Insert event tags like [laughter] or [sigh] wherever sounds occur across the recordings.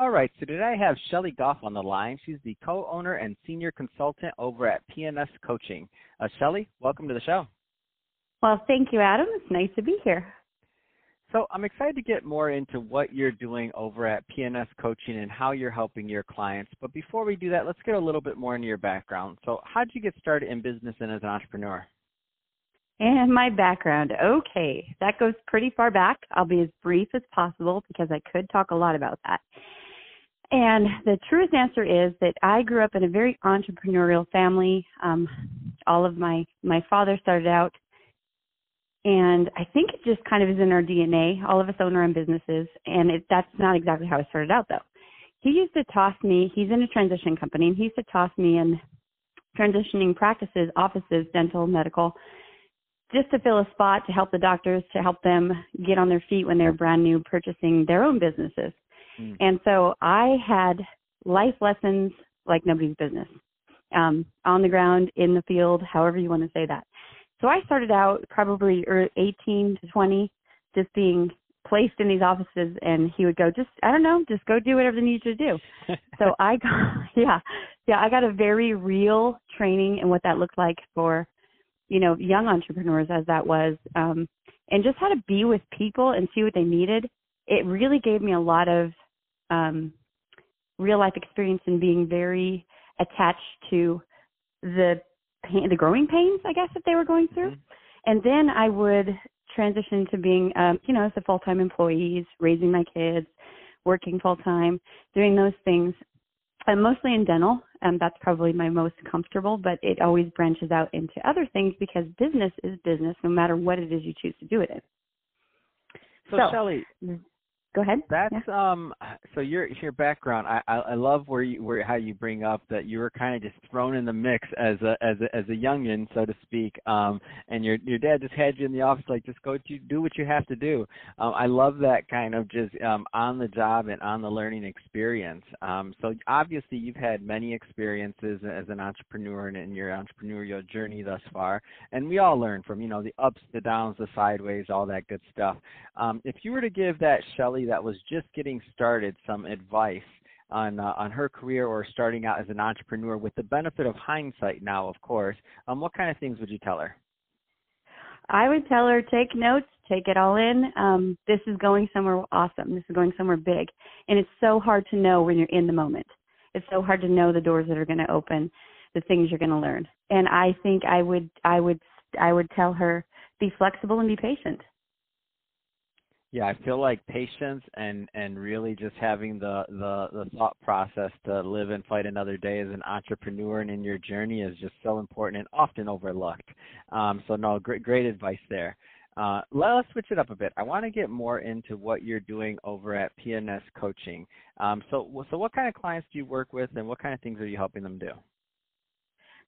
All right, so today I have Shelly Goff on the line. She's the co-owner and senior consultant over at PNS Coaching. Uh, Shelly, welcome to the show. Well, thank you, Adam. It's nice to be here. So I'm excited to get more into what you're doing over at PNS Coaching and how you're helping your clients. But before we do that, let's get a little bit more into your background. So how did you get started in business and as an entrepreneur? And my background. Okay, that goes pretty far back. I'll be as brief as possible because I could talk a lot about that. And the truest answer is that I grew up in a very entrepreneurial family. Um, all of my my father started out, and I think it just kind of is in our DNA. All of us own our own businesses, and it, that's not exactly how I started out though. He used to toss me. He's in a transition company, and he used to toss me in transitioning practices, offices, dental, medical, just to fill a spot to help the doctors to help them get on their feet when they're brand new purchasing their own businesses. Mm. And so I had life lessons like nobody's business um, on the ground, in the field, however you want to say that. So I started out probably 18 to 20, just being placed in these offices, and he would go, just I don't know, just go do whatever they need you to do. [laughs] so I got, [laughs] yeah, yeah, I got a very real training in what that looked like for, you know, young entrepreneurs as that was, um, and just how to be with people and see what they needed. It really gave me a lot of um, real life experience and being very attached to the pain, the growing pains, I guess, that they were going through. Mm-hmm. And then I would transition to being, um, you know, as a full time employee, raising my kids, working full time, doing those things. I'm mostly in dental, and that's probably my most comfortable, but it always branches out into other things because business is business no matter what it is you choose to do it in. So, so Shelly, mm go ahead. That's yeah. um. So your your background, I, I I love where you where how you bring up that you were kind of just thrown in the mix as a as a as a youngin, so to speak. Um, and your your dad just had you in the office like just go to do what you have to do. Um, I love that kind of just um on the job and on the learning experience. Um, so obviously you've had many experiences as an entrepreneur and in your entrepreneurial journey thus far, and we all learn from you know the ups, the downs, the sideways, all that good stuff. Um, if you were to give that Shelly that was just getting started some advice on uh, on her career or starting out as an entrepreneur with the benefit of hindsight now of course. Um, what kind of things would you tell her? I would tell her take notes take it all in. Um, this is going somewhere awesome. This is going somewhere big. And it's so hard to know when you're in the moment. It's so hard to know the doors that are going to open the things you're going to learn. And i think i would i would i would tell her be flexible and be patient yeah, I feel like patience and and really just having the the the thought process to live and fight another day as an entrepreneur and in your journey is just so important and often overlooked. Um, so no, great great advice there. Uh, let's switch it up a bit. I want to get more into what you're doing over at PNS Coaching. Um, so so what kind of clients do you work with, and what kind of things are you helping them do?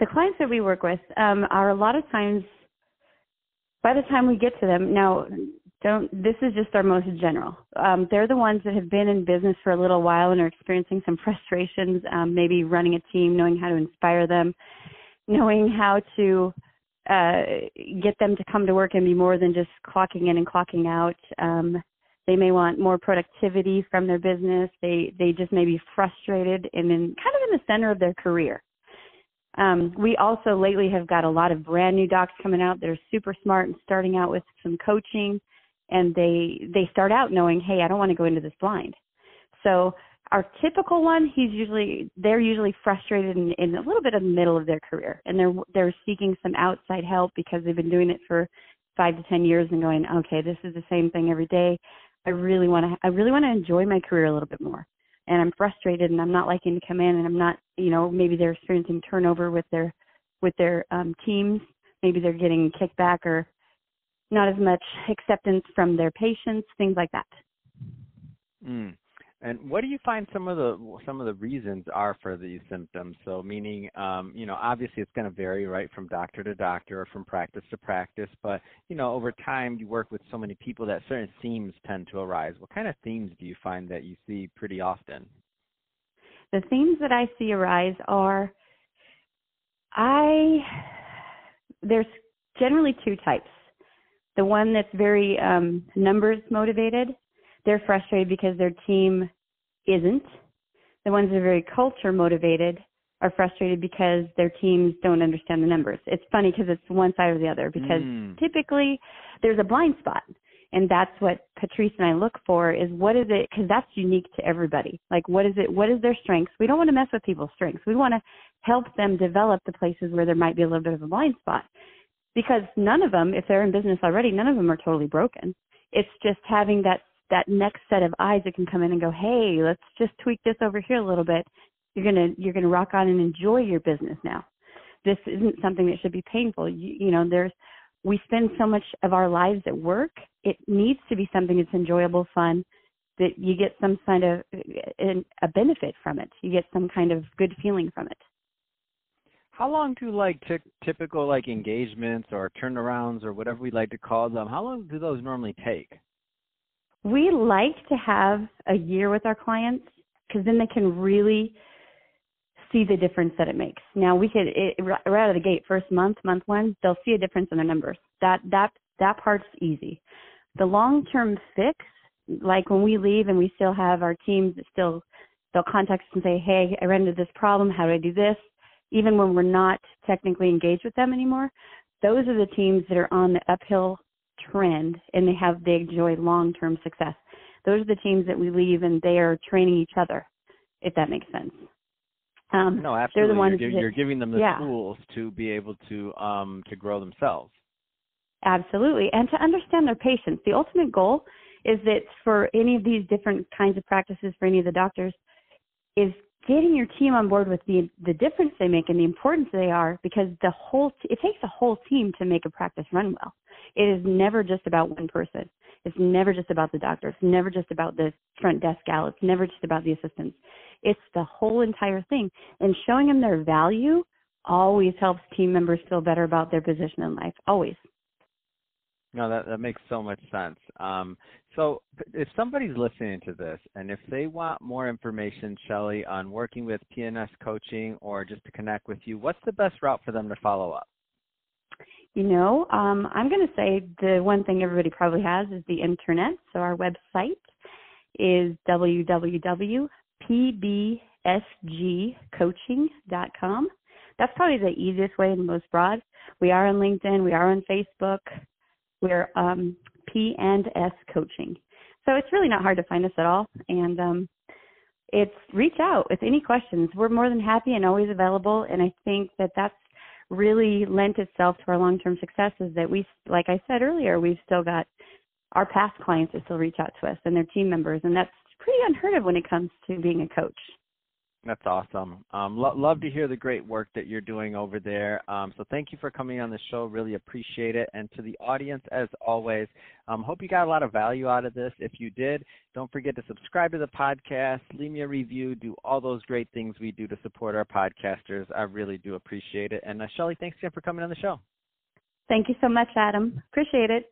The clients that we work with um, are a lot of times by the time we get to them now don't this is just our most general. Um, they're the ones that have been in business for a little while and are experiencing some [laughs] frustrations um, maybe running a team knowing how to inspire them knowing how to uh, get them to come to work and be more than just clocking in and clocking out. Um, they may want more productivity from their business. They they just may be frustrated and in kind of in the center of their career. Um, we also lately have got a lot of brand new docs coming out that are super smart and starting out with some coaching and they they start out knowing, hey, I don't want to go into this blind. So our typical one, he's usually they're usually frustrated in, in a little bit of the middle of their career, and they're they're seeking some outside help because they've been doing it for five to ten years and going, okay, this is the same thing every day. I really want to I really want to enjoy my career a little bit more, and I'm frustrated and I'm not liking to come in and I'm not you know maybe they're experiencing turnover with their with their um, teams, maybe they're getting kickback or not as much acceptance from their patients, things like that. Mm. And what do you find some of the some of the reasons are for these symptoms? So meaning, um, you know, obviously it's going to vary, right, from doctor to doctor or from practice to practice. But you know, over time you work with so many people that certain themes tend to arise. What kind of themes do you find that you see pretty often? The themes that I see arise are, I there's generally two types. The one that's very um, numbers motivated, they're frustrated because their team isn't. The ones that are very culture motivated are frustrated because their teams don't understand the numbers. It's funny because it's one side or the other because mm. typically there's a blind spot. And that's what Patrice and I look for is what is it because that's unique to everybody. Like what is it what is their strengths? We don't want to mess with people's strengths. We want to help them develop the places where there might be a little bit of a blind spot. Because none of them, if they're in business already, none of them are totally broken. It's just having that that next set of eyes that can come in and go, hey, let's just tweak this over here a little bit. You're gonna you're gonna rock on and enjoy your business now. This isn't something that should be painful. You, you know, there's we spend so much of our lives at work. It needs to be something that's enjoyable, fun, that you get some kind of uh, a benefit from it. You get some kind of good feeling from it. How long do like t- typical like engagements or turnarounds or whatever we like to call them? How long do those normally take? We like to have a year with our clients because then they can really see the difference that it makes. Now we could it, right out of the gate, first month, month one, they'll see a difference in their numbers. That that that part's easy. The long term fix, like when we leave and we still have our teams that still they'll contact us and say, Hey, I ran into this problem, how do I do this? Even when we're not technically engaged with them anymore, those are the teams that are on the uphill trend and they have they enjoy long term success. Those are the teams that we leave and they are training each other, if that makes sense. Um, no, absolutely. They're the ones you're, that, you're giving them the yeah. tools to be able to um, to grow themselves. Absolutely, and to understand their patients. The ultimate goal is that for any of these different kinds of practices, for any of the doctors, is getting your team on board with the the difference they make and the importance they are because the whole it takes a whole team to make a practice run well. It is never just about one person. It's never just about the doctor. It's never just about the front desk gal. It's never just about the assistants. It's the whole entire thing. And showing them their value always helps team members feel better about their position in life. Always. No, that that makes so much sense. Um, so, if somebody's listening to this, and if they want more information, Shelly, on working with PNS coaching or just to connect with you, what's the best route for them to follow up? You know, um, I'm going to say the one thing everybody probably has is the internet. So our website is www.pbsgcoaching.com. That's probably the easiest way and most broad. We are on LinkedIn. We are on Facebook. We're um, P and S coaching. So it's really not hard to find us at all. And um, it's reach out with any questions. We're more than happy and always available. And I think that that's really lent itself to our long-term success is that we, like I said earlier, we've still got our past clients that still reach out to us and their team members. And that's pretty unheard of when it comes to being a coach. That's awesome. Um, lo- love to hear the great work that you're doing over there. Um, so thank you for coming on the show. Really appreciate it. And to the audience, as always, um, hope you got a lot of value out of this. If you did, don't forget to subscribe to the podcast, leave me a review, do all those great things we do to support our podcasters. I really do appreciate it. And uh, Shelly, thanks again for coming on the show. Thank you so much, Adam. Appreciate it.